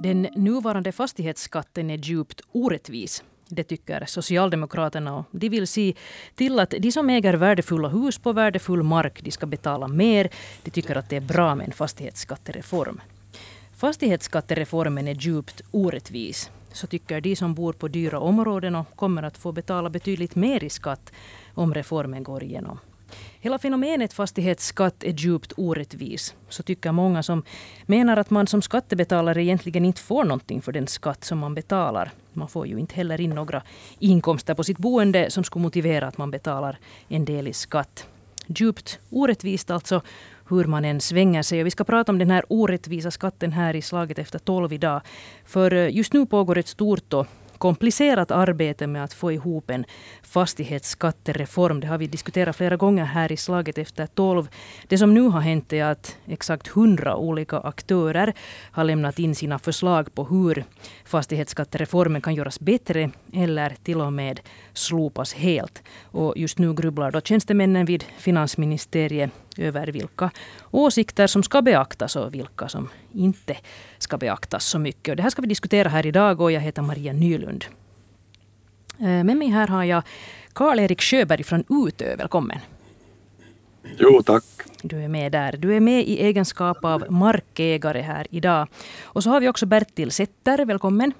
Den nuvarande fastighetsskatten är djupt orättvis. Det tycker Socialdemokraterna och de vill se till att de som äger värdefulla hus på värdefull mark de ska betala mer. De tycker att det är bra med en fastighetsskattereform. Fastighetsskattereformen är djupt orättvis. Så tycker de som bor på dyra områden och kommer att få betala betydligt mer i skatt om reformen går igenom. Hela fenomenet fastighetsskatt är djupt orättvis. Så tycker många som menar att man som skattebetalare egentligen inte får någonting för den skatt som man betalar. Man får ju inte heller in några inkomster på sitt boende som skulle motivera att man betalar en del i skatt. Djupt orättvist alltså hur man än svänger sig. Och vi ska prata om den här orättvisa skatten här i Slaget efter tolv idag. För eh, just nu pågår ett stort och komplicerat arbete med att få ihop en fastighetsskattereform. Det har vi diskuterat flera gånger här i Slaget efter tolv. Det som nu har hänt är att exakt hundra olika aktörer har lämnat in sina förslag på hur fastighetsskattereformen kan göras bättre eller till och med slopas helt. Och just nu grubblar då tjänstemännen vid finansministeriet över vilka åsikter som ska beaktas och vilka som inte ska beaktas så mycket. Och det här ska vi diskutera här idag och jag heter Maria Nylund. Eh, med mig här har jag Karl-Erik Sjöberg från Utö. Välkommen. Jo, tack. Du är med där. Du är med i egenskap av markägare här idag. Och så har vi också Bertil Setter. Välkommen.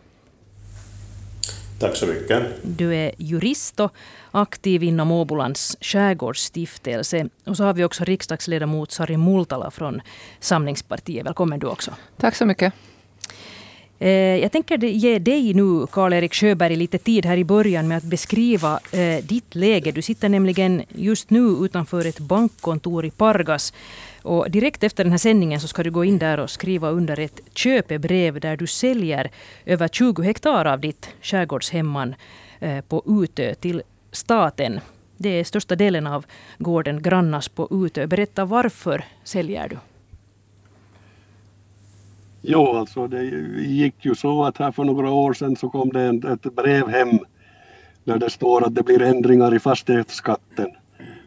Tack så mycket. Du är jurist och aktiv inom Åbolands skärgårdsstiftelse. Och så har vi också riksdagsledamot Sari Multala från Samlingspartiet. Välkommen du också. Tack så mycket. Eh, jag tänker ge dig nu, Karl-Erik Sjöberg, lite tid här i början med att beskriva eh, ditt läge. Du sitter nämligen just nu utanför ett bankkontor i Pargas. Och direkt efter den här sändningen så ska du gå in där och skriva under ett köpebrev där du säljer över 20 hektar av ditt skärgårdshemman eh, på Utö till staten. Det är största delen av gården Grannas på Utö. Berätta varför säljer du? Jo, alltså det gick ju så att här för några år sedan så kom det ett brev hem där det står att det blir ändringar i fastighetsskatten.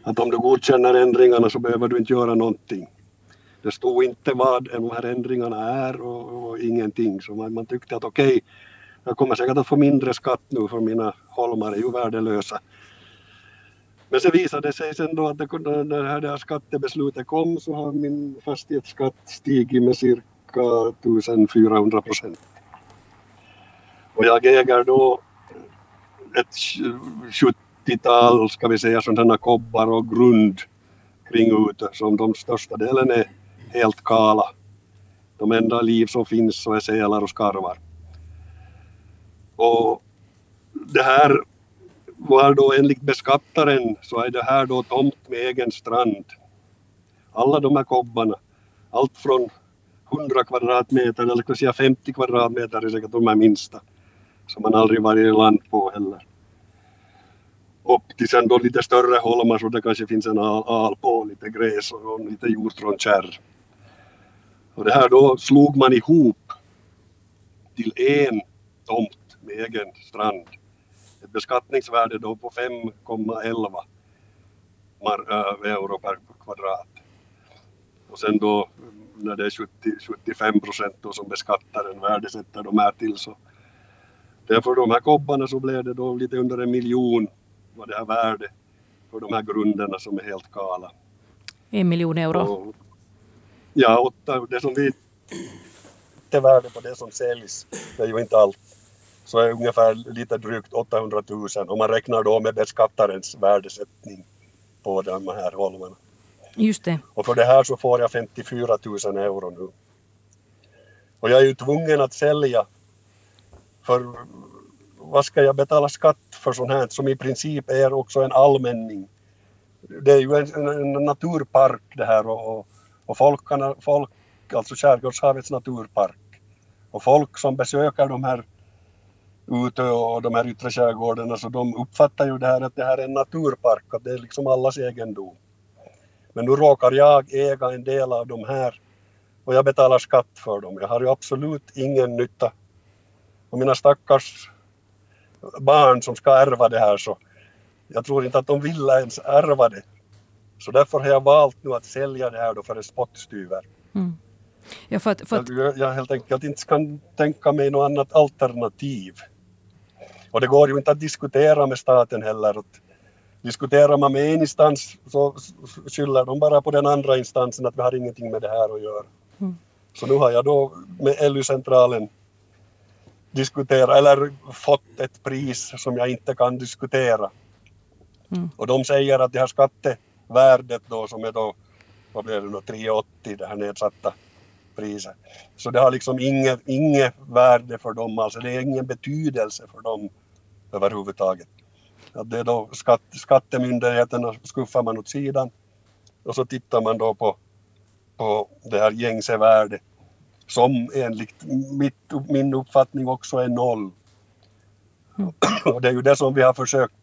Att om du godkänner ändringarna så behöver du inte göra någonting. Det stod inte vad de här ändringarna är och, och ingenting så man, man tyckte att okej, okay, jag kommer säkert att få mindre skatt nu för mina holmar är ju värdelösa. Men så visade det sig sen då att det, när det här skattebeslutet kom så har min fastighetsskatt stigit med cirka 1400 procent. Och jag äger då ett 70-tal, ska vi säga, sådana kobbar och grund kring ute som de största delen är helt kala. De enda liv som finns så är sälar och skarvar. Och det här var då enligt beskattaren så är det här då tomt med egen strand. Alla de här kobbarna, allt från 100 kvadratmeter eller ska säga 50 kvadratmeter är säkert de här minsta. Som man aldrig varit i land på heller. Upp till sen då lite större holmar så det kanske finns en al, al på, lite gräs och lite hjortronkärr. Och det här då slog man ihop till en tomt med egen strand. Ett beskattningsvärde då på 5,11 eh, euro per kvadrat. Och sen då när det är 70, 75 procent som beskattaren värdesätter de här till så därför de här kobbarna så blev det då lite under en miljon var det här värde för de här grunderna som är helt kala. En miljon euro? Och, ja, åtta, det som vi det värde på det som säljs, det är ju inte allt, så är ungefär lite drygt 800 000 om man räknar då med beskattarens värdesättning på de här holmarna. Just det. Och för det här så får jag 54 000 euro nu. Och jag är ju tvungen att sälja för vad ska jag betala skatt för sånt här som i princip är också en allmänning. Det är ju en, en naturpark det här och, och, folk, folk, alltså Skärgårdshavets naturpark. Och folk som besöker de här ute och de här yttre skärgårdarna så de uppfattar ju det här att det här är en naturpark, att det är liksom allas egendom. Men nu råkar jag äga en del av de här och jag betalar skatt för dem. Jag har ju absolut ingen nytta. Och mina stackars barn som ska ärva det här så jag tror inte att de vill ens ärva det. Så därför har jag valt nu att sälja det här då för en spottstyver. Mm. Ja, för att, för att, Jag, jag helt enkelt inte kan tänka mig något annat alternativ. Och det går ju inte att diskutera med staten heller. Att diskuterar man med en instans så skyller de bara på den andra instansen att vi har ingenting med det här att göra. Mm. Så nu har jag då med LU-centralen diskuterat eller fått ett pris som jag inte kan diskutera. Mm. Och de säger att det här skattevärdet då som är då, vad blir det nu, 380 det här nedsatta priset. Så det har liksom inget, inget värde för dem, alltså det är ingen betydelse för dem överhuvudtaget. Att det är då skatt, skattemyndigheterna skuffar man åt sidan och så tittar man då på, på det här gängse värdet som enligt mitt, min uppfattning också är noll. Mm. Och det är ju det som vi har försökt,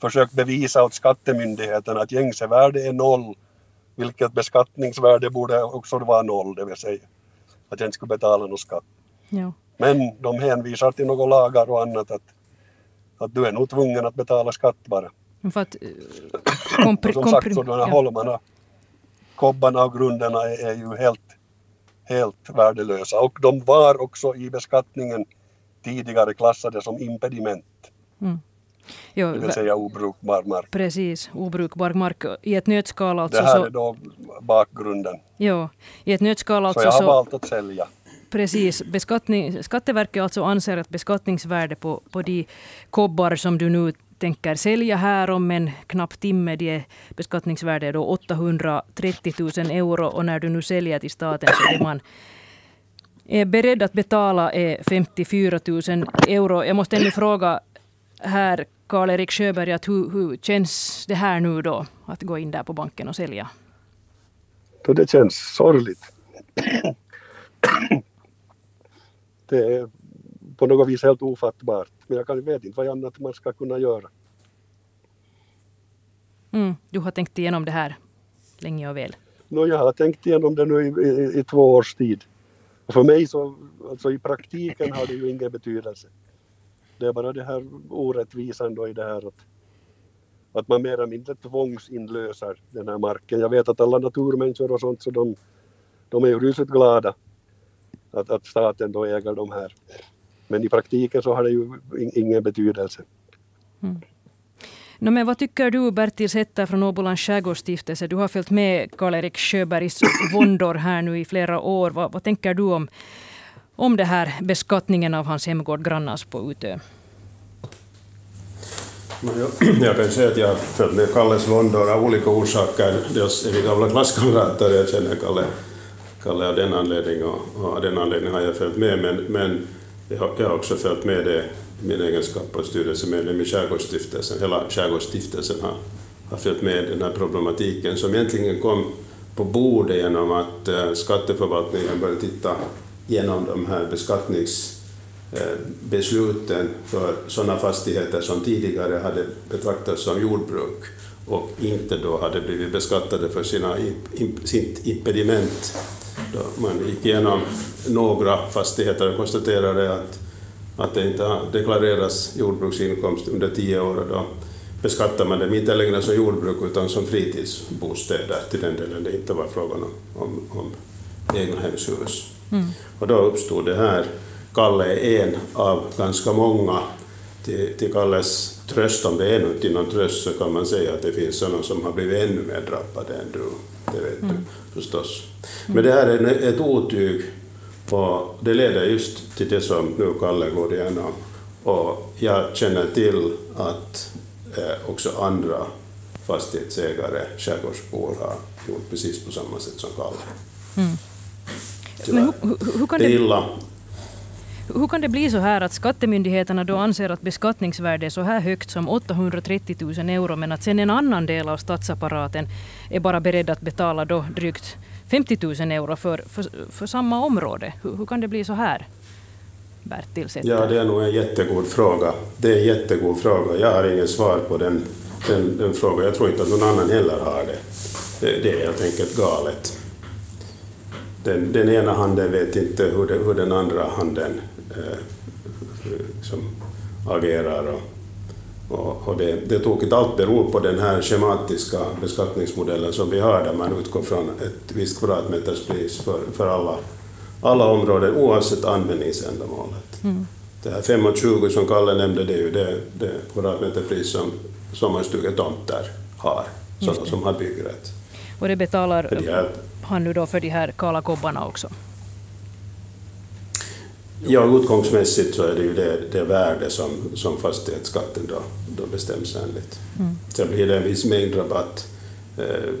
försökt bevisa åt skattemyndigheterna att gängse värde är noll vilket beskattningsvärde borde också vara noll, det vill säga att jag inte skulle betala någon skatt. ja. Men de hänvisar till några lagar och annat att, att du är nog tvungen att betala skatt bara. För att, eh, kompri, Och som sagt så de här ja. holmarna, kobbarna och grunderna är, är ju helt, helt värdelösa och de var också i beskattningen tidigare klassade som impediment, Mm. Jo, det vill säga obrukbar mark. precis, obrukbar mark. I ett nötskal Det alltså. här Så, är då bakgrunden. jo, I ett nötskal Så alltså. jag har Så, valt att sälja. Precis. Beskattning, Skatteverket alltså anser att beskattningsvärde på, på de kobbar som du nu tänker sälja här om en knapp timme, det beskattningsvärde är då 830 000 euro och när du nu säljer till staten så är man är beredd att betala är 54 000 euro. Jag måste ännu fråga här Karl-Erik Sjöberg, att hur, hur känns det här nu då att gå in där på banken och sälja? Så det känns sorgligt. Det är på något vis helt ofattbart. Men jag kan, vet inte vad annat man ska kunna göra. Mm, du har tänkt igenom det här länge och väl. Nå, jag har tänkt igenom det nu i, i, i två års tid. Och för mig så, alltså i praktiken har det ju ingen betydelse. Det är bara det här orättvisan då i det här att, att man mer eller mindre tvångsinlöser den här marken. Jag vet att alla naturmänniskor och sånt så de, de är ju rysligt glada att, att staten då äger de här. Men i praktiken så har det ju in- ingen betydelse. No, men vad tycker du, Bertil Setter från Åbolands skärgårdsstiftelse? Du har följt med Karl-Erik Sjöbergs våndor här nu i flera år. Vad, vad tänker du om, om det här beskattningen av hans hemgård Grannars på Utö? Jag kan säga att jag har följt med Kalles våndor av olika orsaker. Dels är vi gamla klasskamrater, jag känner Kalle, Kalle av den anledningen och, och av den anledningen har jag följt med. Men, men jag, har- också följt med det i min egenskap av styrelsemedlem i Skärgårdsstiftelsen. Hela Skärgårdsstiftelsen har, har följt med den här problematiken som egentligen kom på bordet genom att eh, skatteförvaltningen började titta genom de här beskattningsbesluten för sådana fastigheter som tidigare hade betraktats som jordbruk och inte då hade blivit beskattade för sina, sitt impediment. Då man gick igenom några fastigheter och konstaterade att, att det inte har deklarerats jordbruksinkomst under tio år då beskattar man dem inte längre som jordbruk utan som fritidsbostäder till den delen det inte var frågan om, om, om egna hemshus. Och då uppstod det här. Kalle är en av ganska många. Till, till Kalles tröst, om det är något till någon tröst, så kan man säga att det finns sådana som har blivit ännu mer drabbade än du. Det vet du förstås. Men det här är ett otyg och det leder just till det som nu Kalle går igenom. Och jag känner till att eh, också andra fastighetsägare, skärgårdsbor, har gjort precis på samma sätt som Kalle. Men hur, hur, hur, Det är illa. Hur kan det bli så här att skattemyndigheterna då anser att beskattningsvärdet är så här högt som 830 000 euro men att sen en annan del av statsapparaten är bara beredd att betala då drygt 50 000 euro för, för, för samma område? Hur, hur kan det bli så här? Bertil. Ja, det är nog en jättegod fråga. Det är en jättegod fråga. Jag har ingen svar på den, den, den frågan. Jag tror inte att någon annan heller har det. Det, det är helt enkelt galet. Den, den ena handen vet inte hur, det, hur den andra handen eh, som agerar. Och Och, och det, det tokigt allt beror på den här schematiska beskattningsmodellen som vi har, där man utgår från ett visst kvadratmeterspris för, för alla, alla områden oavsett användningsändamålet. Mm. Det här 5,20 som Kalle nämnde, det är ju det, det kvadratmeterpris som sommarstugetomter har, sådana som har byggrätt. Och det betalar de här, han nu då för de här kala kobbarna också? Ja, utgångsmässigt så är det ju det, det värde som, som fastighetsskatten då, då bestäms enligt. Mm. Sen blir det en viss mängdrabatt eh,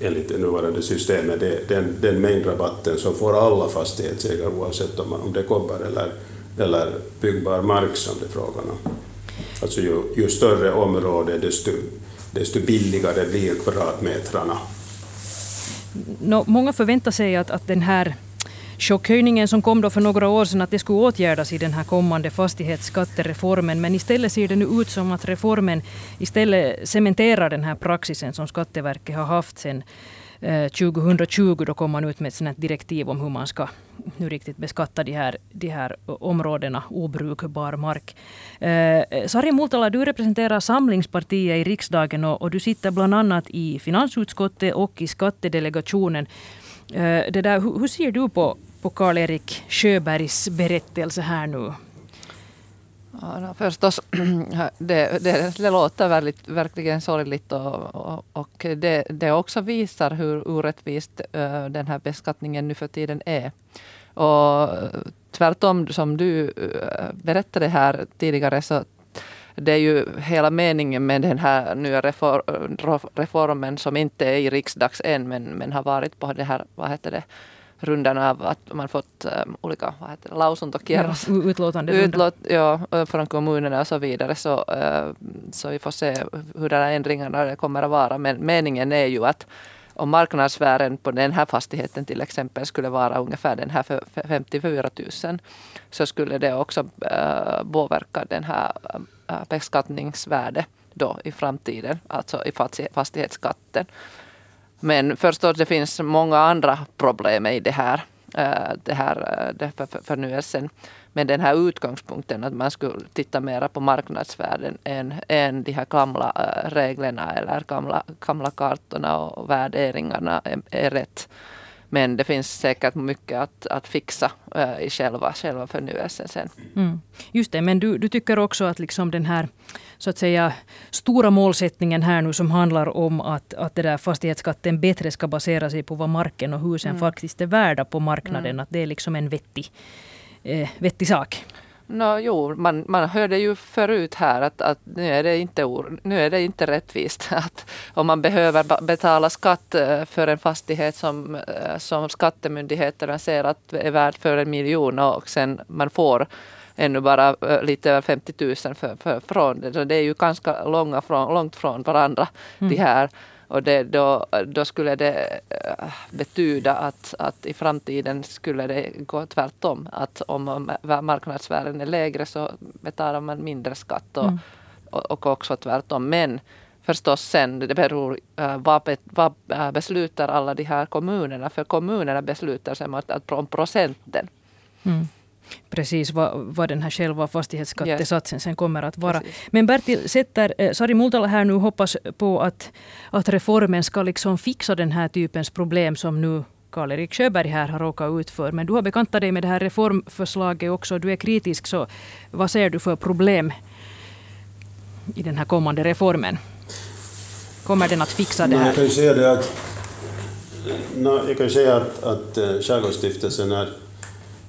enligt det nuvarande systemet. Det, den, den mängdrabatten som får alla fastighetsägare oavsett om, om det är kobbar eller, eller byggbar mark som det är frågan om. Alltså ju, ju större område desto, desto billigare blir kvadratmetrarna. No, många förväntar sig att, att den här chockhöjningen som kom då för några år sedan att det skulle åtgärdas i den här kommande fastighetsskattereformen. Men istället ser det nu ut som att reformen istället cementerar den här praxisen som Skatteverket har haft sedan Eh, 2020 då kom man ut med ett direktiv om hur man ska nu riktigt beskatta de här, de här områdena, obrukbar mark. Eh, Sari Multala, du representerar Samlingspartiet i riksdagen och, och, du sitter bland annat i finansutskottet och i skattedelegationen. Eh, det där, hur, hur ser du på, på Karl-Erik Sjöbergs berättelse här nu? Ja, förstås, det, det, det låter väldigt, verkligen sorgligt och, och, och det, det också visar hur orättvist eh, den här beskattningen nu för tiden är. Och eh, tvärtom, som du eh, berättade här tidigare, så det är ju hela meningen med den här nya reformen som inte är i riksdags än, men, men har varit på det här, vad heter det, rundan av att man fått um, olika vad heter det, lausuntokierros. Ja, utlåtande Utlåt, ja, från kommunerna och så vidare. Så, uh, så vi får se hur de här ändringarna kommer att vara. Men meningen är ju att om marknadsvärden på den här fastigheten till exempel skulle vara ungefär den här för 54 000 så skulle det också uh, påverka den här uh, beskattningsvärdet då i framtiden, alltså i fastighetsskatten. Men förstås det finns många andra problem i det här, eh, det här eh, det för, förnyelsen. Men den här utgångspunkten att man skulle titta mera på marknadsvärden än, än de här gamla eh, reglerna eller gamla, gamla kartorna och värderingarna är, är rätt. Men det finns säkert mycket att, att fixa äh, i själva, själva förnyelsen sen. Mm. Just det, men du, du tycker också att liksom den här så att säga stora målsättningen här nu som handlar om att, att det där fastighetsskatten bättre ska basera sig på vad marken och husen mm. faktiskt är värda på marknaden. Mm. Att det är liksom en vettig, eh, vettig sak. No, jo, man, man hörde ju förut här att, att nu, är det inte nu är det inte rättvist att om man behöver betala skatt eh, för en fastighet som, eh, som skattemyndigheterna ser att är värd för en miljon och sen man får ännu bara eh, lite över 50 000 för, för, från det. Så det är ju ganska långa från, långt från varandra mm. de här. Och det, då, då skulle det eh, betyda att, att i framtiden skulle det gå tvärtom. Att om marknadsvärden är lägre så betalar man mindre skatt och, mm. och, och också tvärtom. Men förstås sen, det beror uh, vad, vad beslutar alla de här kommunerna. För kommunerna beslutar att, att om procenten. Mm precis vad, vad den här själva fastighetsskattesatsen yes. sen kommer att vara. Precis. Men Bertil sätter eh, Sari Multala här nu hoppas på att, att reformen ska liksom fixa den här typens problem som nu Karl-Erik Sjöberg här har råkat ut för. Men du har bekantat dig med det här reformförslaget också. Du är kritisk, så vad ser du för problem i den här kommande reformen? Kommer den att fixa det här? Jag kan ju säga det att, jag kan säga att, att eh, Skärgårdsstiftelsen är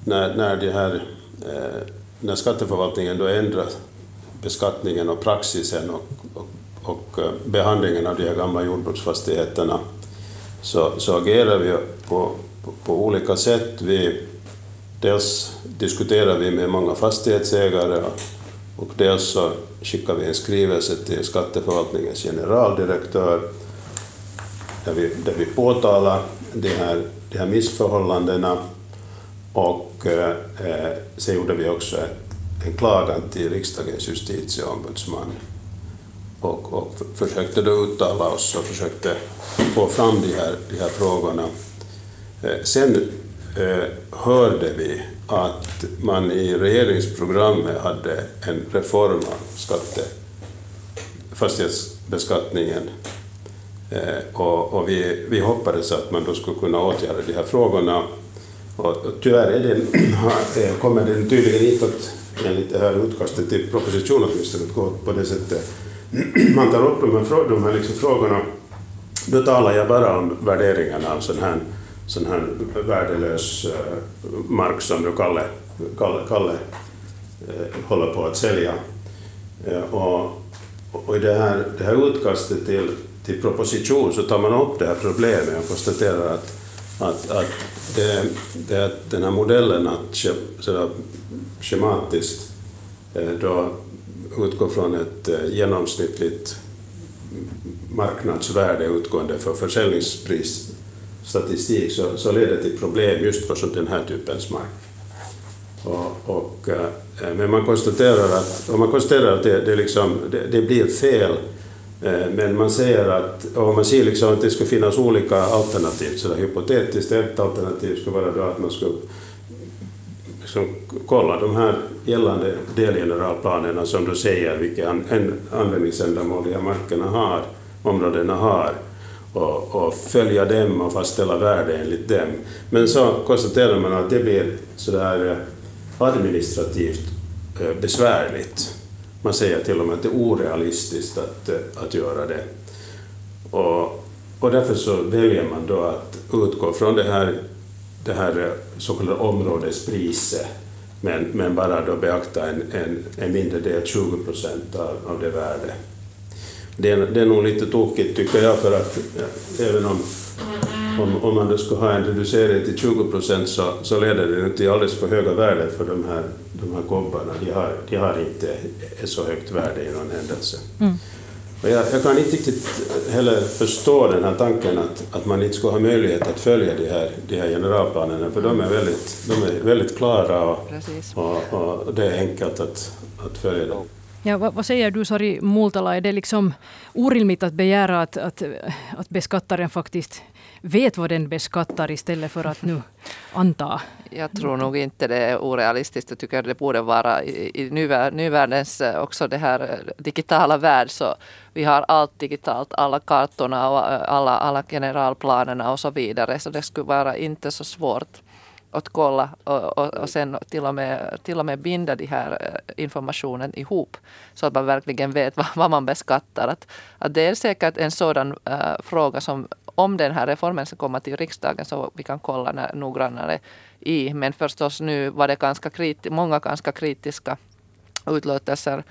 när, när, det här, eh, när skatteförvaltningen då ändrar beskattningen och praxisen och, och, och eh, behandlingen av de här gamla jordbruksfastigheterna så, så agerar vi på, på, på, olika sätt. Vi, dels diskuterar vi med många fastighetsägare och, och dels så skickar vi en skrivelse till skatteförvaltningens generaldirektör där vi, där vi påtalar de här, de här missförhållandena och eh, eh sen gjorde vi också en klagan till riksdagens justitieombudsman och, och försökte då uttala oss och försökte få fram de här, de här frågorna. Eh, sen eh, hörde vi att man i regeringsprogrammet hade en reform av skatte, fastighetsbeskattningen. Eh, och, och vi, vi hoppades att man då skulle kunna åtgärda de här frågorna. Och, tyvärr är eh, kommer den tydligen inte att, enligt det här utkastet till proposition åtminstone, att gå på det sättet. Man tar upp de här, de här liksom frågorna, då talar jag bara om värderingarna av sån här, sån här värdelös eh, mark som du Kalle, Kalle, Kalle eh, håller på att sälja. Och, och i det här, det här utkastet till, till proposition så tar man upp det här problemet och konstaterar att, att, att det, det, den här modellen att sådär, schematiskt eh, då utgå från ett eh, genomsnittligt marknadsvärde utgående för försäljningsprisstatistik så, så leder till problem just för den här typens mark. Och, och, eh, eh, men man konstaterar att, och man konstaterar att det, det, liksom, det, det blir fel Eh, men man säger att, om man ser liksom att det ska finnas olika alternativ, så hypotetiskt ett alternativ skulle vara då att man skulle liksom kolla de här gällande delgeneralplanerna som då säger vilka användningsändamål de här markerna har, områdena har, och, och, följa dem och fastställa värde enligt dem. Men så konstaterar man att det blir sådär eh, administrativt eh, besvärligt. Man säger till och med att det är orealistiskt att, eh, att göra det. Och, och därför så väljer man då att utgå från det här, det här eh, så kallade områdespriset, men, men bara då beakta en, en, en mindre del, 20 procent av, av det värdet. Det är, det är nog lite tokigt tycker jag, för att ja, även om, mm-hmm om, om man då skulle ha en reducering till 20 procent så, så leder det till alldeles för höga värden för de här de här kobbarna, de har, de har inte ett så högt värde i någon händelse. Mm. Och jag, jag, kan inte riktigt heller förstå den här tanken att, att man inte skulle ha möjlighet att följa de här, de här generalplanerna, för de är väldigt, de är väldigt klara och, och, och det är enkelt att, att följa dem. Ja, vad, vad, säger du Sari Multala, är det liksom orimligt att begära att, att, att beskattaren faktiskt vet vad den beskattar istället för att nu anta? Jag tror nog inte det är orealistiskt. Jag tycker det borde vara i, i nyvärldens eh, också det här eh, digitala värld så vi har allt digitalt, alla kartorna och eh, alla, alla generalplanerna och så vidare. Så det skulle vara inte så svårt att kolla och, och, och sen till och, med, till och med binda de här informationen ihop så att man verkligen vet vad, vad man beskattar. Att, att det är säkert en sådan äh, fråga som om den här reformen ska komma till riksdagen så vi kan kolla när, noggrannare i. Men förstås nu var det ganska kriti, många ganska kritiska utlåtelser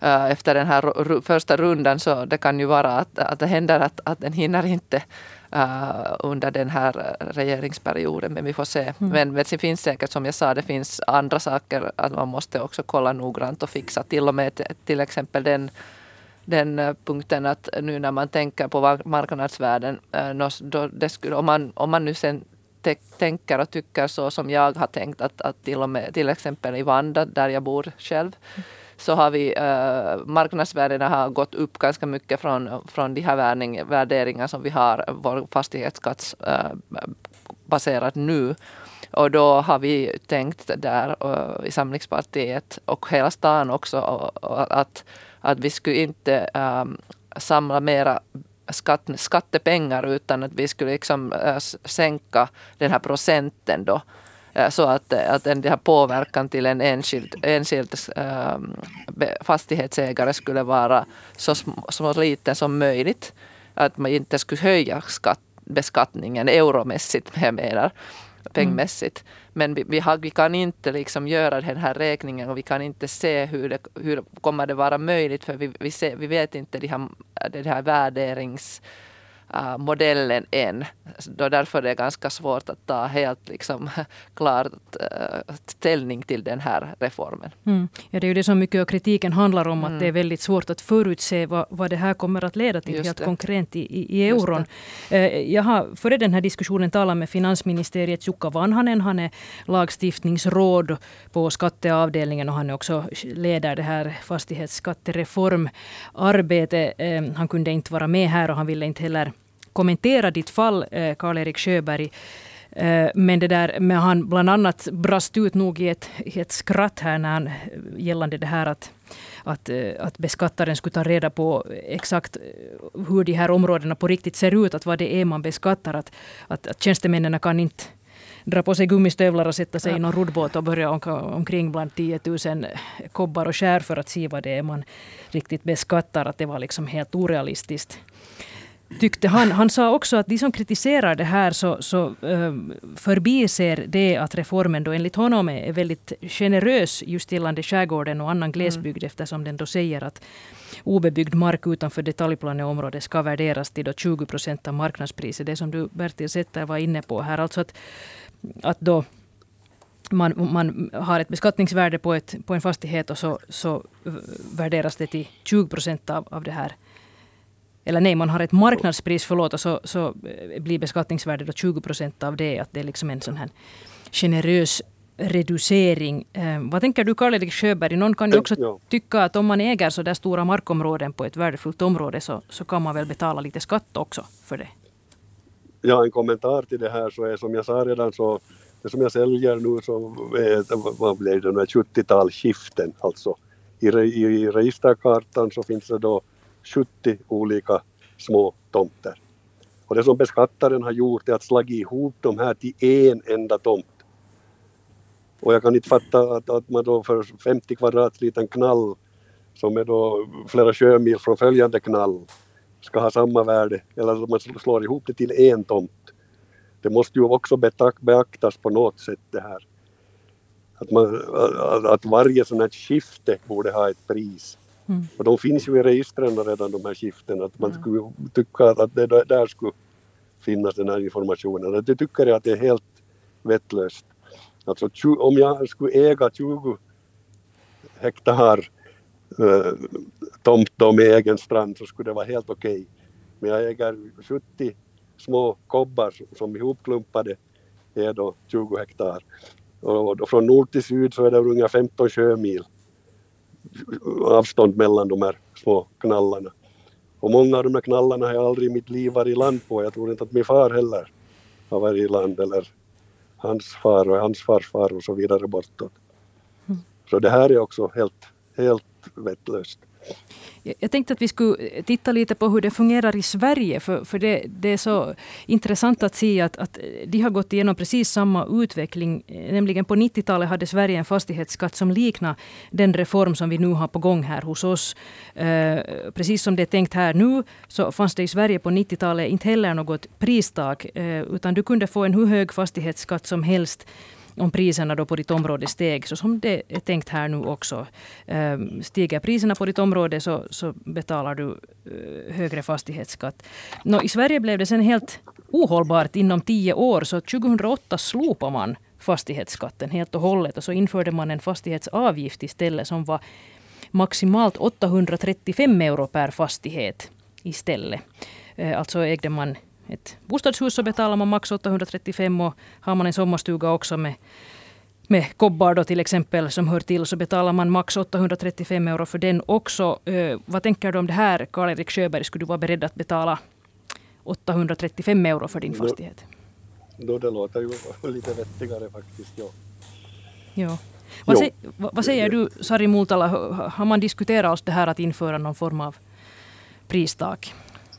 äh, efter den här första rundan så det kan ju vara att, att det händer att, att den hinner inte uh, under den här regeringsperioden. Men vi får se. Mm. Men, men det finns säkert som jag sa, det finns andra saker att man måste också kolla noggrant och fixa. Till och med till exempel den den eh, punkten att nu när man tänker på marknadsvärden, eh, då det skulle, om, man, om man nu sen tänker och tycker så som jag har tänkt att, att till och med till exempel i Vanda där jag bor själv så har vi eh, marknadsvärdena har gått upp ganska mycket från, från de här värdering, värderingar som vi har vår fastighetsskatt eh, baserat nu. Och då har vi tänkt där uh, i Samlingspartiet och hela stan också att att vi skulle inte ähm, samla mera skatt, skattepengar utan att vi skulle liksom äh, sänka den här procenten då äh, så att, att den här påverkan till en enskild, enskild äh, fastighetsägare skulle vara så, så liten som möjligt. Att man inte skulle höja skatt, beskattningen euromässigt, jag menar, pengmässigt. Mm. Men vi, vi, har, vi, kan inte liksom göra den här räkningen och vi kan inte se hur det hur kommer det vara möjligt för vi, vi, ser, vi vet inte de här, det här värderings uh, modellen än. Då därför är det ganska svårt att ta helt liksom, klart uh, ställning till den här reformen. Mm. Ja, det är ju det som mycket av kritiken handlar om, mm. att det är väldigt svårt att förutse vad, vad det här kommer att leda till helt konkret i, i, i euron. Uh, jag har före den här diskussionen talat med finansministeriets Jukka Vanhanen. Han är lagstiftningsråd på skatteavdelningen och han är också leder det här fastighetsskattereformarbetet. Han kunde inte vara med här och han ville inte heller kommentera ditt fall, eh, Karl-Erik Sjöberg. Eh, men, det där, men han bland annat brast ut nog i ett, i ett skratt här när han, gällande det här att att, eh, att beskattaren skulle ta reda på exakt hur de här områdena på riktigt ser ut, att vad det är man beskattar. Att, att, att tjänstemännen kan inte dra på sig gummistövlar och sätta sig ja. i någon roddbåt och börja omkring bland 10 000 kobbar och skär för att se vad det är man riktigt beskattar. Att det var liksom helt orealistiskt tyckte han. Han sa också att de som kritiserar det här så, så uh, förbiser det att reformen då enligt honom är väldigt generös just gällande skärgården och annan glesbygd mm. eftersom den då säger att obebyggd mark utanför detaljplaneområdet ska värderas till då 20 procent av marknadspriset. Det som du Bertil Setter var inne på här. Alltså att, att då man, man har ett beskattningsvärde på, ett, på en fastighet och så, så värderas det till 20 procent av, av det här eller nej, man har ett marknadspris, förlåt, och så, så blir beskattningsvärdet då 20 procent av det. Att det är liksom en sån här generös reducering. Eh, vad tänker du Karl-Erik Sjöberg? Någon kan ju också ja. tycka att om man äger så där stora markområden på ett värdefullt område så, så kan man väl betala lite skatt också för det. Ja, en kommentar till det här så är som jag sa redan så det som jag säljer nu så är, vad blir det, 70-tal skiften alltså. I, i, i registerkartan så finns det då 70 olika små tomter. Och det som beskattaren har gjort är att slagit ihop de här till en enda tomt. Och jag kan inte fatta att, att man då för 50 kvadrat liten knall som är då flera sjömil från följande knall ska ha samma värde eller att man slår ihop det till en tomt. Det måste ju också beaktas på något sätt det här. Att, man, att varje sånt här skifte borde ha ett pris. Mm. Och de finns ju i registren redan de här skiftena, att man skulle tycka att det där skulle finnas den här informationen. Det tycker jag att det är helt vettlöst. Alltså om jag skulle äga 20 hektar äh, tomt då med egen strand så skulle det vara helt okej. Okay. Men jag äger 70 små kobbar som ihopklumpade är då 20 hektar. Och från nord till syd så är det ungefär 15 sjömil avstånd mellan de här små knallarna. Och många av de här knallarna har jag aldrig i mitt liv varit i land på. Jag tror inte att min far heller har varit i land eller hans far och hans farfar och så vidare bortåt. Mm. Så det här är också helt, helt vettlöst. Jag tänkte att vi skulle titta lite på hur det fungerar i Sverige. För, för det, det är så intressant att se att, att de har gått igenom precis samma utveckling. Eh, nämligen på 90-talet hade Sverige en fastighetsskatt som liknar den reform som vi nu har på gång här hos oss. Eh, precis som det är tänkt här nu så fanns det i Sverige på 90-talet inte heller något pristak. Eh, utan du kunde få en hur hög fastighetsskatt som helst om priserna då på ditt område steg, så som det är tänkt här nu också. Ehm, stiger priserna på ditt område så, så betalar du eh, högre fastighetsskatt. Nå, I Sverige blev det sen helt ohållbart inom tio år, så 2008 slopade man fastighetsskatten helt och hållet och så införde man en fastighetsavgift istället som var maximalt 835 euro per fastighet istället. Eh, alltså ägde man ett bostadshus så betalar man max 835 och har man en sommarstuga också med, med kobbar då till exempel som hör till så betalar man max 835 euro för den också. Uh, vad tänker du om det här Karl-Erik Sjöberg? Skulle du vara beredd att betala 835 euro för din fastighet? Då, det låter ju lite vettigare faktiskt, ja. ja. Vad, se, vad, säger du Sari Multala, har man diskuterat det här att införa någon form av pristak?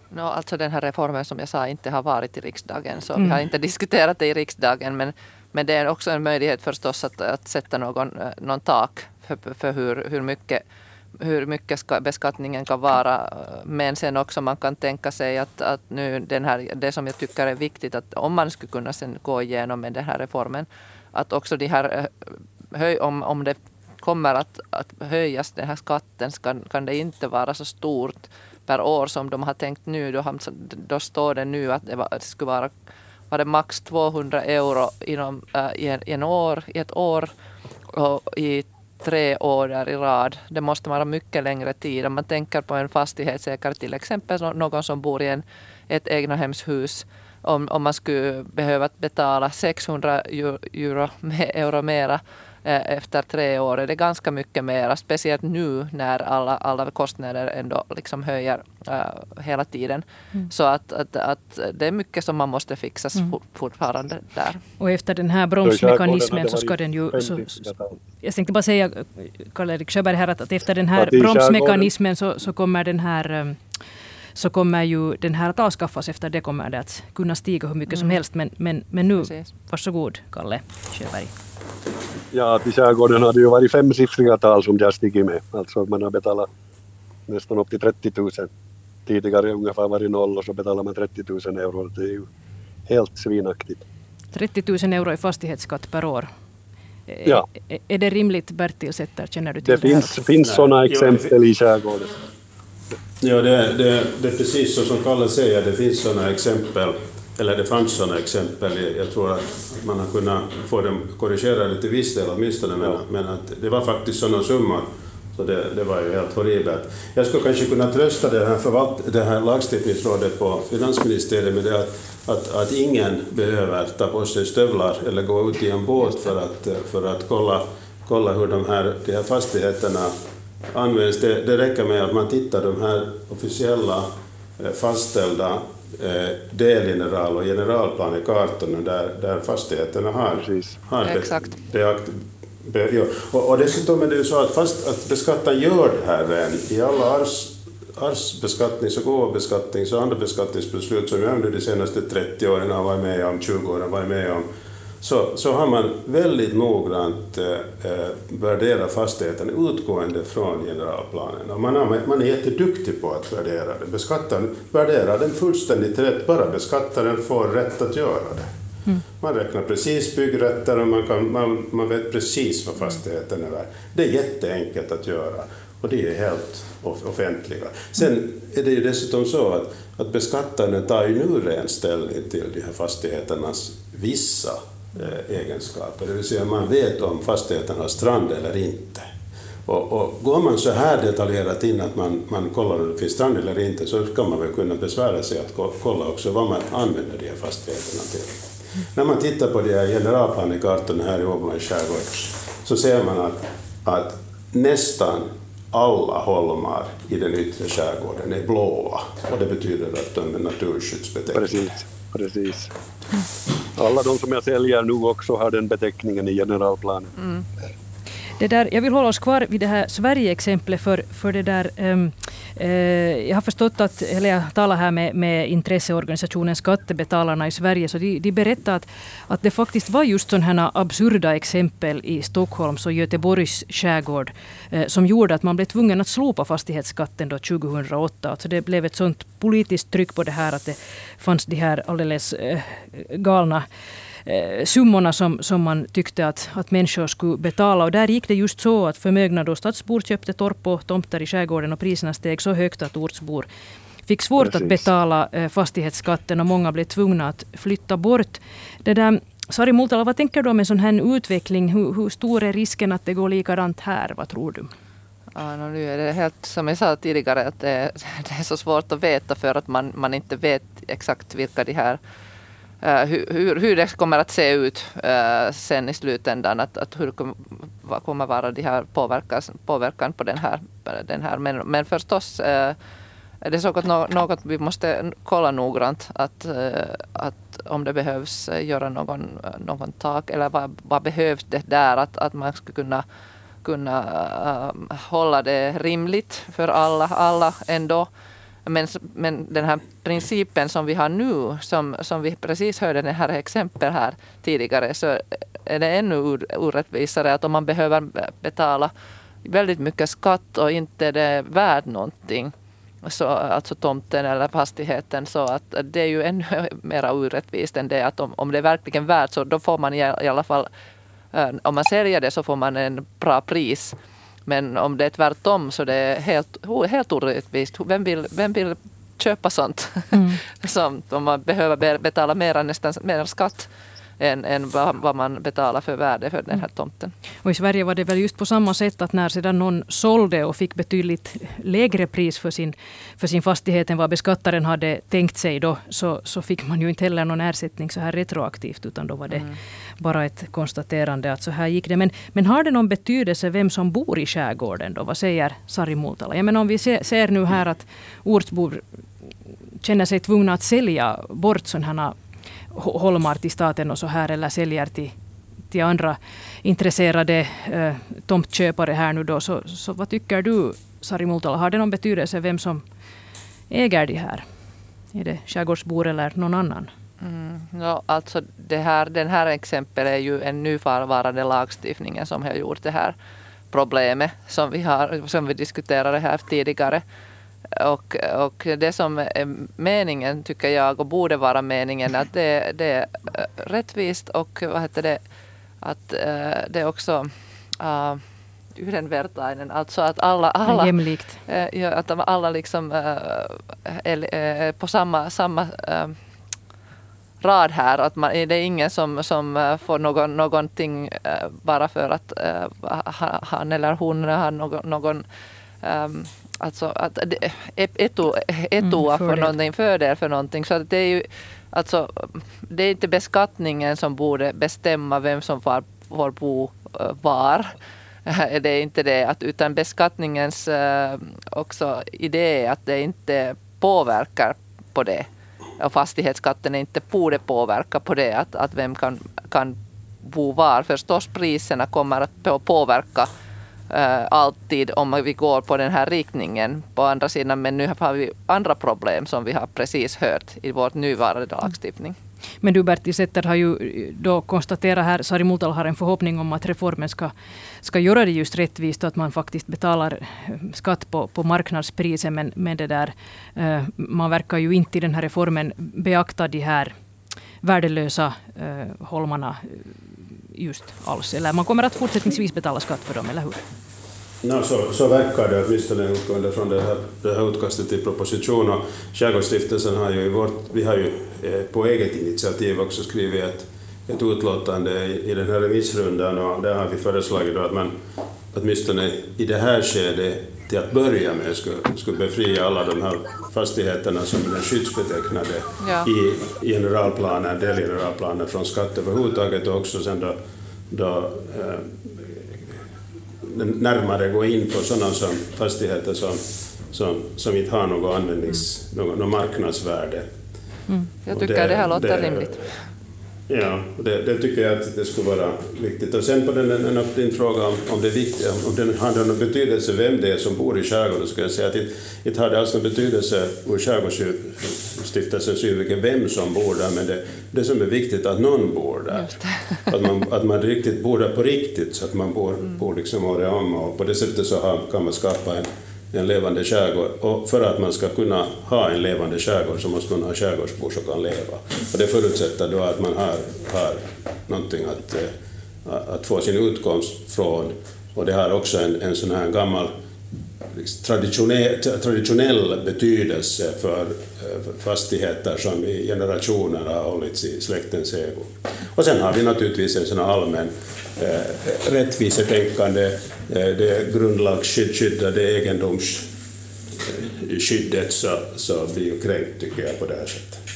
No, alltså den här reformen som jag sa inte har varit i riksdagen så mm. vi har inte diskuterat det i riksdagen men, men det är också en möjlighet förstås att, att sätta någon, eh, någon tak för, för hur, hur mycket hur mycket ska, beskattningen kan vara. Men sen också man kan tänka sig att, att nu den här, det som jag tycker är viktigt att om man skulle kunna sen gå igenom med den här reformen att också de här, eh, höj, om, om det kommer att, att höjas den här skatten kan, kan det inte vara så stort per år som de har tänkt nu. Då, då står det nu att det, var, det skulle vara var det max 200 euro inom, äh, i, en, i, en år, i ett år och i tre år där i rad. Det måste vara mycket längre tid. Om man tänker på en fastighetsägare, till exempel någon som bor i en, ett egnahemshus, om, om man skulle behöva betala 600 euro, euro mera efter tre år är det ganska mycket mer, speciellt nu när alla, alla kostnader ändå liksom höjer uh, hela tiden. Mm. Så att, att, att det är mycket som man måste fixa mm. fortfarande där. Och efter den här bromsmekanismen så ska den ju... Så, jag tänkte bara säga, Karl-Erik Sjöberg här, att, att efter den här bromsmekanismen så, så kommer den här um, så kommer ju den här att avskaffas. Efter det kommer det att kunna stiga hur mycket mm. som helst. Men, men, men nu, Precis. varsågod Kalle Sjöberg. Ja, till skärgården har det ju varit femsiffriga tal som det har stigit med. Alltså man har betalat nästan upp till 30 000. Tidigare ungefär varit noll och så betalar man 30 000 euro. Det är ju helt svinaktigt. 30 000 euro i fastighetsskatt per år. Ja. Är, är det rimligt Bertil Sätter? Känner du till det? Det finns, finns sådana exempel i skärgården. Ja, det, det, det är precis så som Kalle säger, det finns sådana exempel, eller det fanns sådana exempel. Jag tror att man har kunnat få dem korrigerade till viss del åtminstone, men, ja. men att det var faktiskt sådana summor. Så det, det var ju helt horribelt. Jag skulle kanske kunna trösta det här, förvalt, det här lagstiftningsrådet på finansministeriet med det att, att, att ingen behöver ta på sig stövlar eller gå ut i en båt för att, för att kolla, kolla hur de här, de här fastigheterna används. Det, det räcker med att man tittar de här officiella eh, fastställda delgeneral och generalplanekartorna där, där fastigheterna har, Precis. har Exakt. Beakt, be, ja. och, och dessutom är det ju så att fast att beskattaren gör det här redan i alla ars, arvsbeskattnings och gåvobeskattnings och andra beskattningsbeslut som jag under de senaste 30 åren har varit med om, 20 åren har varit med om, så, så har man väldigt noggrant eh, eh, värderat fastigheten utgående från generalplanen. Och man, har, man är jätteduktig på att värdera det. Beskattaren värderar den fullständigt rätt, bara beskattaren får rätt att göra det. Mm. Man räknar precis byggrätter och man, kan, man, man vet precis vad fastigheten är värd. Det är jätteenkelt att göra och det är helt offentliga. Sen är det ju dessutom så att, att beskattaren tar ju nu ren ställning till de här fastigheternas vissa Eh, egenskaper, det vill säga man vet om fastigheten har strand eller inte. Och, och går man så här detaljerat in att man, man kollar om det finns strand eller inte så kan man väl kunna besvära sig att kolla också vad man använder de här fastigheterna till. När man tittar på de här generalplanekartorna här i Åbolands skärgård så ser man att, att nästan alla holmar i den yttre skärgården är blåa och det betyder att de är naturskyddsbetecknade. Precis. Alla de som jag säljer nu också har den beteckningen i generalplanen. Mm. Det där, jag vill hålla oss kvar vid det här Sverige-exemplet för, för det där um, uh, jag har förstått att, eller jag talar här med, med intresseorganisationen Skattebetalarna i Sverige, så de, de berättar att, att det faktiskt var just sådana absurda exempel i Stockholms och Göteborgs skärgård uh, som gjorde att man blev tvungen att slopa fastighetsskatten då 2008. Alltså det blev ett sådant politiskt tryck på det här att det fanns de här alldeles uh, galna eh, summorna som, som man tyckte att, att människor skulle betala. Och där gick det just så att förmögna då stadsbor köpte torp och tomter i skärgården och priserna steg så högt att ortsbor fick svårt Precis. att betala eh, fastighetsskatten och många blev tvungna att flytta bort. Det där, Sari Multala, vad tänker du om en sån här utveckling? Hur, hur stor är risken att det går likadant här? Vad tror du? Ja, nu är det helt som jag sa tidigare att det, det, är så svårt att veta för att man, man inte vet exakt vilka de här Äh, hur, hur det kommer att se ut äh, sen i slutändan. Att, att hur vad kommer vara de här påverkas, påverkan på den här. Den här. Men, men förstås det är det något, något vi måste kolla noggrant. Att, att om det behövs göra någon, någon tak eller vad, vad behövs det där. Att, att man ska kunna kunna hålla det rimligt för alla, alla ändå. Men, men den här principen som vi har nu, som, som vi precis hörde det här exempel här tidigare, så är det ännu orättvisare att om man behöver betala väldigt mycket skatt och inte det är värt någonting, så, alltså tomten eller fastigheten, så att det är ju ännu mer orättvist än det att om, om det är verkligen värt så då får man i alla fall, eh, om man säljer det så får man en bra pris. Men om det är tvärtom så det är helt, helt orättvist. Vem vill, vem vill köpa sånt? Mm. Som, om man behöver betala mer, nästan mer skatt. Än, än vad, vad man betalar för värde för den här tomten. Och I Sverige var det väl just på samma sätt att när sedan någon sålde och fick betydligt lägre pris för sin, för sin fastighet än vad beskattaren hade tänkt sig då, så, så fick man ju inte heller någon ersättning så här retroaktivt, utan då var det mm. bara ett konstaterande att så här gick det. Men, men har det någon betydelse vem som bor i skärgården då? Vad säger Sari Multala? Jag menar om vi ser, ser nu här att ortsbor känner sig tvungna att sälja bort sådana holmar till staten och så här eller säljer till, till andra intresserade eh, tomtköpare här nu då. Så, så vad tycker du Sari Multala, har det någon betydelse vem som äger de här? Är det skärgårdsbor eller någon annan? Mm, no, alltså det här, den här exemplet är ju en nuvarande lagstiftning som har gjort det här problemet som vi, har, som vi diskuterade här tidigare. Och, och det som är meningen, tycker jag, och borde vara meningen, att det, det är rättvist och vad heter det, att uh, det är också uh, yhdenvertainen, alltså att alla, alla, Jämlikt. Uh, att alla liksom uh, är, på samma, samma uh, rad här. Att man, det är ingen som, som får någon, någonting bara för att han eller hon har någon, någon um, alltså att etu, etua mm, för någonting, fördel för någonting. Så att det är ju alltså, det är inte beskattningen som borde bestämma vem som får, får bo uh, var. det är inte det, att, utan beskattningens uh, också idé är att det inte påverkar på det. Och fastighetsskatten inte borde påverka på det, att, att vem kan, kan bo var. Förstås priserna kommer att påverka alltid om vi går på den här riktningen. På andra sidan, men nu har vi andra problem som vi har precis hört i vår nuvarande lagstiftning. Men du Bertil Setter har ju då konstaterat här, Sari Multal har en förhoppning om att reformen ska, ska göra det just rättvist och att man faktiskt betalar eh, skatt på, på marknadspriset. Men, men det där, eh, man verkar ju inte i den här reformen beakta de här värdelösa eh, holmarna just alls. Eller man kommer att fortsättningsvis betala skatt för dem, eller hur? No, så, så verkar det åtminstone utgående från det här, det här utkastet till proposition. Och Skärgårdsstiftelsen har ju, i vårt, vi har ju eh, på eget initiativ också skrivit ett, ett utlåtande i, i den här remissrundan och där har vi föreslagit att man åtminstone i det här skedet till att börja med skulle, skulle befria alla de här fastigheterna som är skyddsbetecknade ja. i generalplanen, delgeneralplanen från skatt överhuvudtaget och också sen då, då eh, närmare gå in på sådana som fastigheter som, som, som inte har något, användnings, mm. något, något marknadsvärde. Mm. Jag tycker det, det här låter det, rimligt. Ja, det, det, tycker jag att det skulle vara viktigt. Och sen på den, en, din fråga om, om, det viktiga, om det har någon betydelse vem det är som bor i skärgården, ska jag säga att det inte har det alls någon betydelse ur Skärgårdsstiftelsens synvinkel vem som bor där, men det, det som är viktigt är att någon bor där. Att man, att man riktigt bor där på riktigt, så att man bor, mm. bor liksom året om, och på det sättet så har, kan man skapa en en levande skärgård. Och för att man ska kunna ha en levande skärgård så måste man ha skärgårdsbor som kan leva. Och det förutsätter då att man har, har någonting att, eh, att få sin utkomst från. Och det har också en, en sån här gammal traditionell, traditionell betydelse för eh, fastigheter som i generationer har hållits i släktens ägo. Och sen har vi naturligtvis en sån allmän eh, rättvisetänkande, eh, det grundlagsskyddade egendomsskyddet så, så blir ju kränkt tycker jag på det här sättet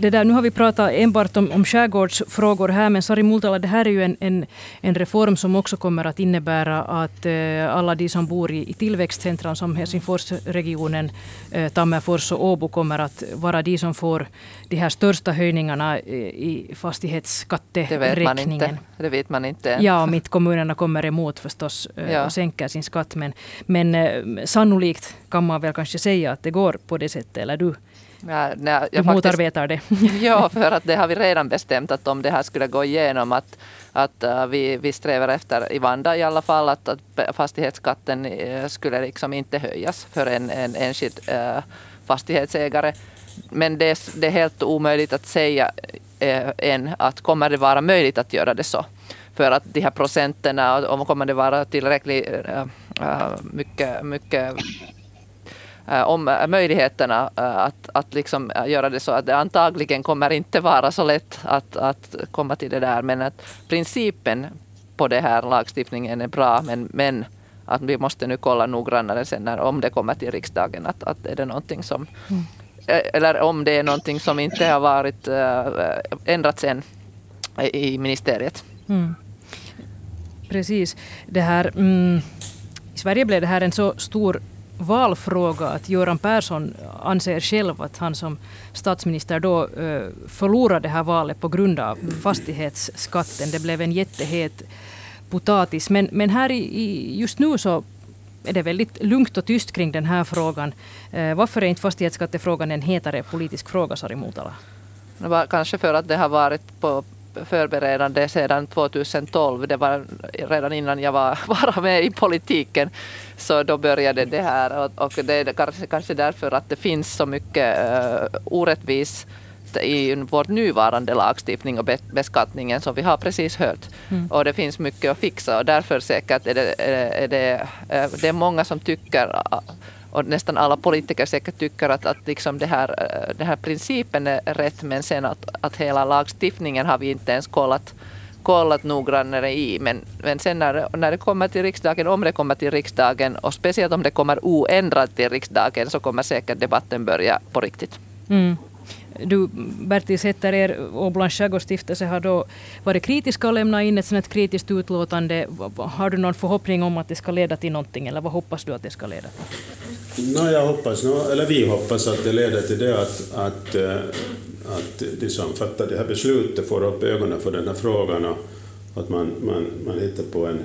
det där, nu har vi pratat enbart om, om skärgårdsfrågor här, men Sari Multala, det här är ju en, en, en reform som också kommer att innebära att eh, alla de som bor i, i tillväxtcentran som Helsingforsregionen, eh, Tammerfors och Åbo kommer att vara de som får de här största höjningarna eh, i fastighetsskatteräkningen. Det vet man inte. Det vet man inte. Ja, mittkommunerna kommer emot förstås eh, ja. och sänker sin skatt, men, men eh, sannolikt kan man väl kanske säga att det går på det sättet, eller du? Ja, nej, du motarbetar det. ja, för att det har vi redan bestämt att om det här skulle gå igenom att, att uh, vi, vi strävar efter, i Vanda i alla fall, att, att fastighetsskatten uh, skulle liksom inte höjas för en, en enskild uh, fastighetsägare. Men det, det, är helt omöjligt att säga än att kommer det vara möjligt att göra det så. För att de här procenterna, om kommer det vara tillräckligt mycket, mycket om möjligheterna att, att liksom göra det så att det antagligen kommer inte vara så lätt att, att komma till det där. Men att principen på det här lagstiftningen är bra. Men, men att vi måste nu kolla noggrannare sen när, om det kommer till riksdagen. Att, att är det någonting som, mm. eller om det är någonting som inte har varit ändrats än i ministeriet. Mm. Precis. Det här, mm, I Sverige blev det här en så stor valfråga att Göran Persson anser själv att han som statsminister då eh, förlorade det här valet på grund av fastighetsskatten. Det blev en jättehet potatis. Men, men här i, just nu så är det väldigt lugnt och tyst kring den här frågan. Eh, varför är inte fastighetsskattefrågan en hetare politisk fråga, Sari Motala? Det var kanske för att det har varit på förberedande sedan 2012. Det var redan innan jag var, var med i politiken. Så då började det här och, och det är kanske, kanske därför att det finns så mycket uh, orättvis i vår nuvarande lagstiftning och beskattningen som vi har precis hört. Mm. Och det finns mycket att fixa och därför säkert är det, är det, det är många som tycker och nästan alla politiker säkert tycker att, att liksom det här, eh, den här principen är rätt men sen att, att hela lagstiftningen har vi inte ens kollat, kollat noggrannare i. Men, men sen när, när det kommer till riksdagen, om det kommer till riksdagen och speciellt om det kommer oändrat till riksdagen så kommer säkert debatten börja på riktigt. Mm. Du, Bertil Sätter, er Åbolands skärgårdsstiftelse har då varit kritiska och lämnat in ett sådant kritiskt utlåtande. Har du någon förhoppning om att det ska leda till någonting eller vad hoppas du att det ska leda till? No, jag hoppas, eller vi hoppas att det leder till det att, att, eh, att de som fattar det här beslutet får upp ögonen för den här frågan och att man, man, man hittar på en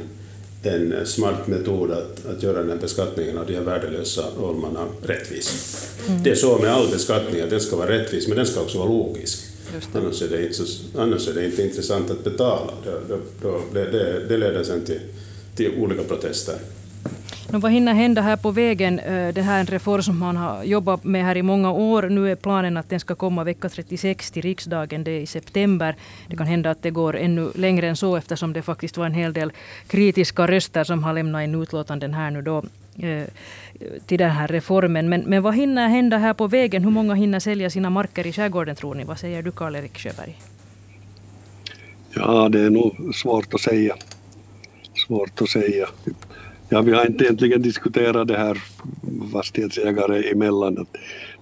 en smart metod att, att göra den här beskattningen av de här värdelösa ormarna rättvis. Mm. Det är så med all beskattning, att den ska vara rättvis, men den ska också vara logisk. Annars är, det inte så, annars är det inte intressant att betala. Det, då, det, det leder sen till, till olika protester. No, vad hinner hända här på vägen? Eh, det här är en reform som man har jobbat med här i många år. Nu är planen att den ska komma vecka 36 till riksdagen, det är i september. Det kan hända att det går ännu längre än så eftersom det faktiskt var en hel del kritiska röster som har lämnat in utlåtanden här nu då eh, till den här reformen. Men, men vad hinner hända här på vägen? Hur många hinner sälja sina marker i skärgården tror ni? Vad säger du Karl-Erik Sjöberg? Ja, det är nog svårt att säga. Svårt att säga. Ja, vi har inte egentligen diskuterat det här fastighetsägare emellan.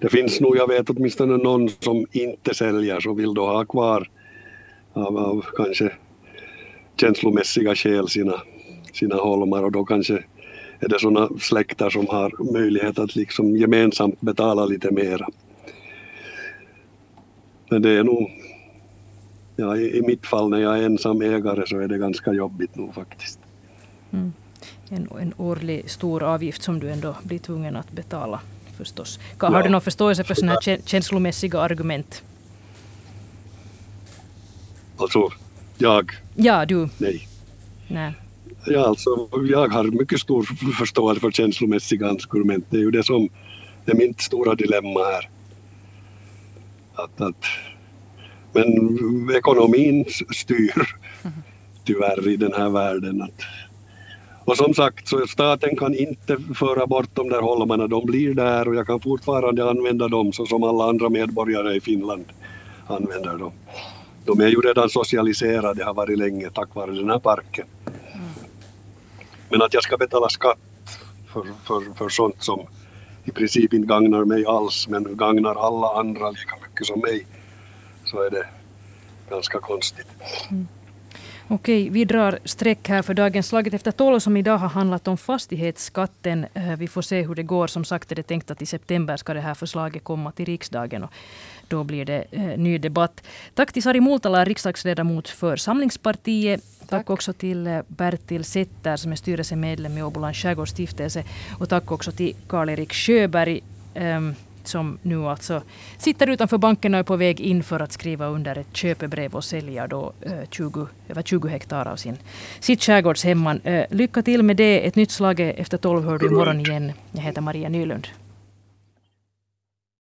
Det finns nog, jag vet åtminstone någon som inte säljer som vill då ha kvar av, av kanske känslomässiga skäl sina, sina holmar och då kanske är det sådana släkter som har möjlighet att liksom gemensamt betala lite mera. Men det är nog, ja, i, i mitt fall när jag är ensam ägare så är det ganska jobbigt nog faktiskt. Mm en, en årlig stor avgift som du ändå blir tvungen att betala förstås. Har ja. du någon förståelse för sådana här känslomässiga argument? Alltså, jag? Ja, du. Nej. Nej. Ja, alltså, jag har mycket stor förståelse för känslomässiga argument. Det är ju det som är mitt stora dilemma här. Att, att, men ekonomin styr tyvärr i den här världen. Att, och som sagt, så staten kan inte föra bort de där holmarna, de blir där och jag kan fortfarande använda dem så som alla andra medborgare i Finland använder dem. De är ju redan socialiserade, har varit länge tack vare den här parken. Men att jag ska betala skatt för, för, för sånt som i princip inte gagnar mig alls men gagnar alla andra lika mycket som mig så är det ganska konstigt. Mm. Okej, vi drar streck här för dagens Slaget efter tolv som idag har handlat om fastighetsskatten. Eh, vi får se hur det går. Som sagt är det tänkt att i september ska det här förslaget komma till riksdagen. Och då blir det eh, ny debatt. Tack till Sari Multala, riksdagsledamot för Samlingspartiet. Tack, tack också till eh, Bertil Setter som är styrelsemedlem i Åbolands skärgårdsstiftelse. Och tack också till Karl-Erik Sjöberg. Um, som nu alltså sitter utanför banken och är på väg in för att skriva under ett köpebrev och sälja då, eh, 20, över 20 hektar av sin, sitt skärgårdshemman. Eh, lycka till med det. Ett nytt slag efter tolv hör du imorgon igen. Jag heter Maria Nylund.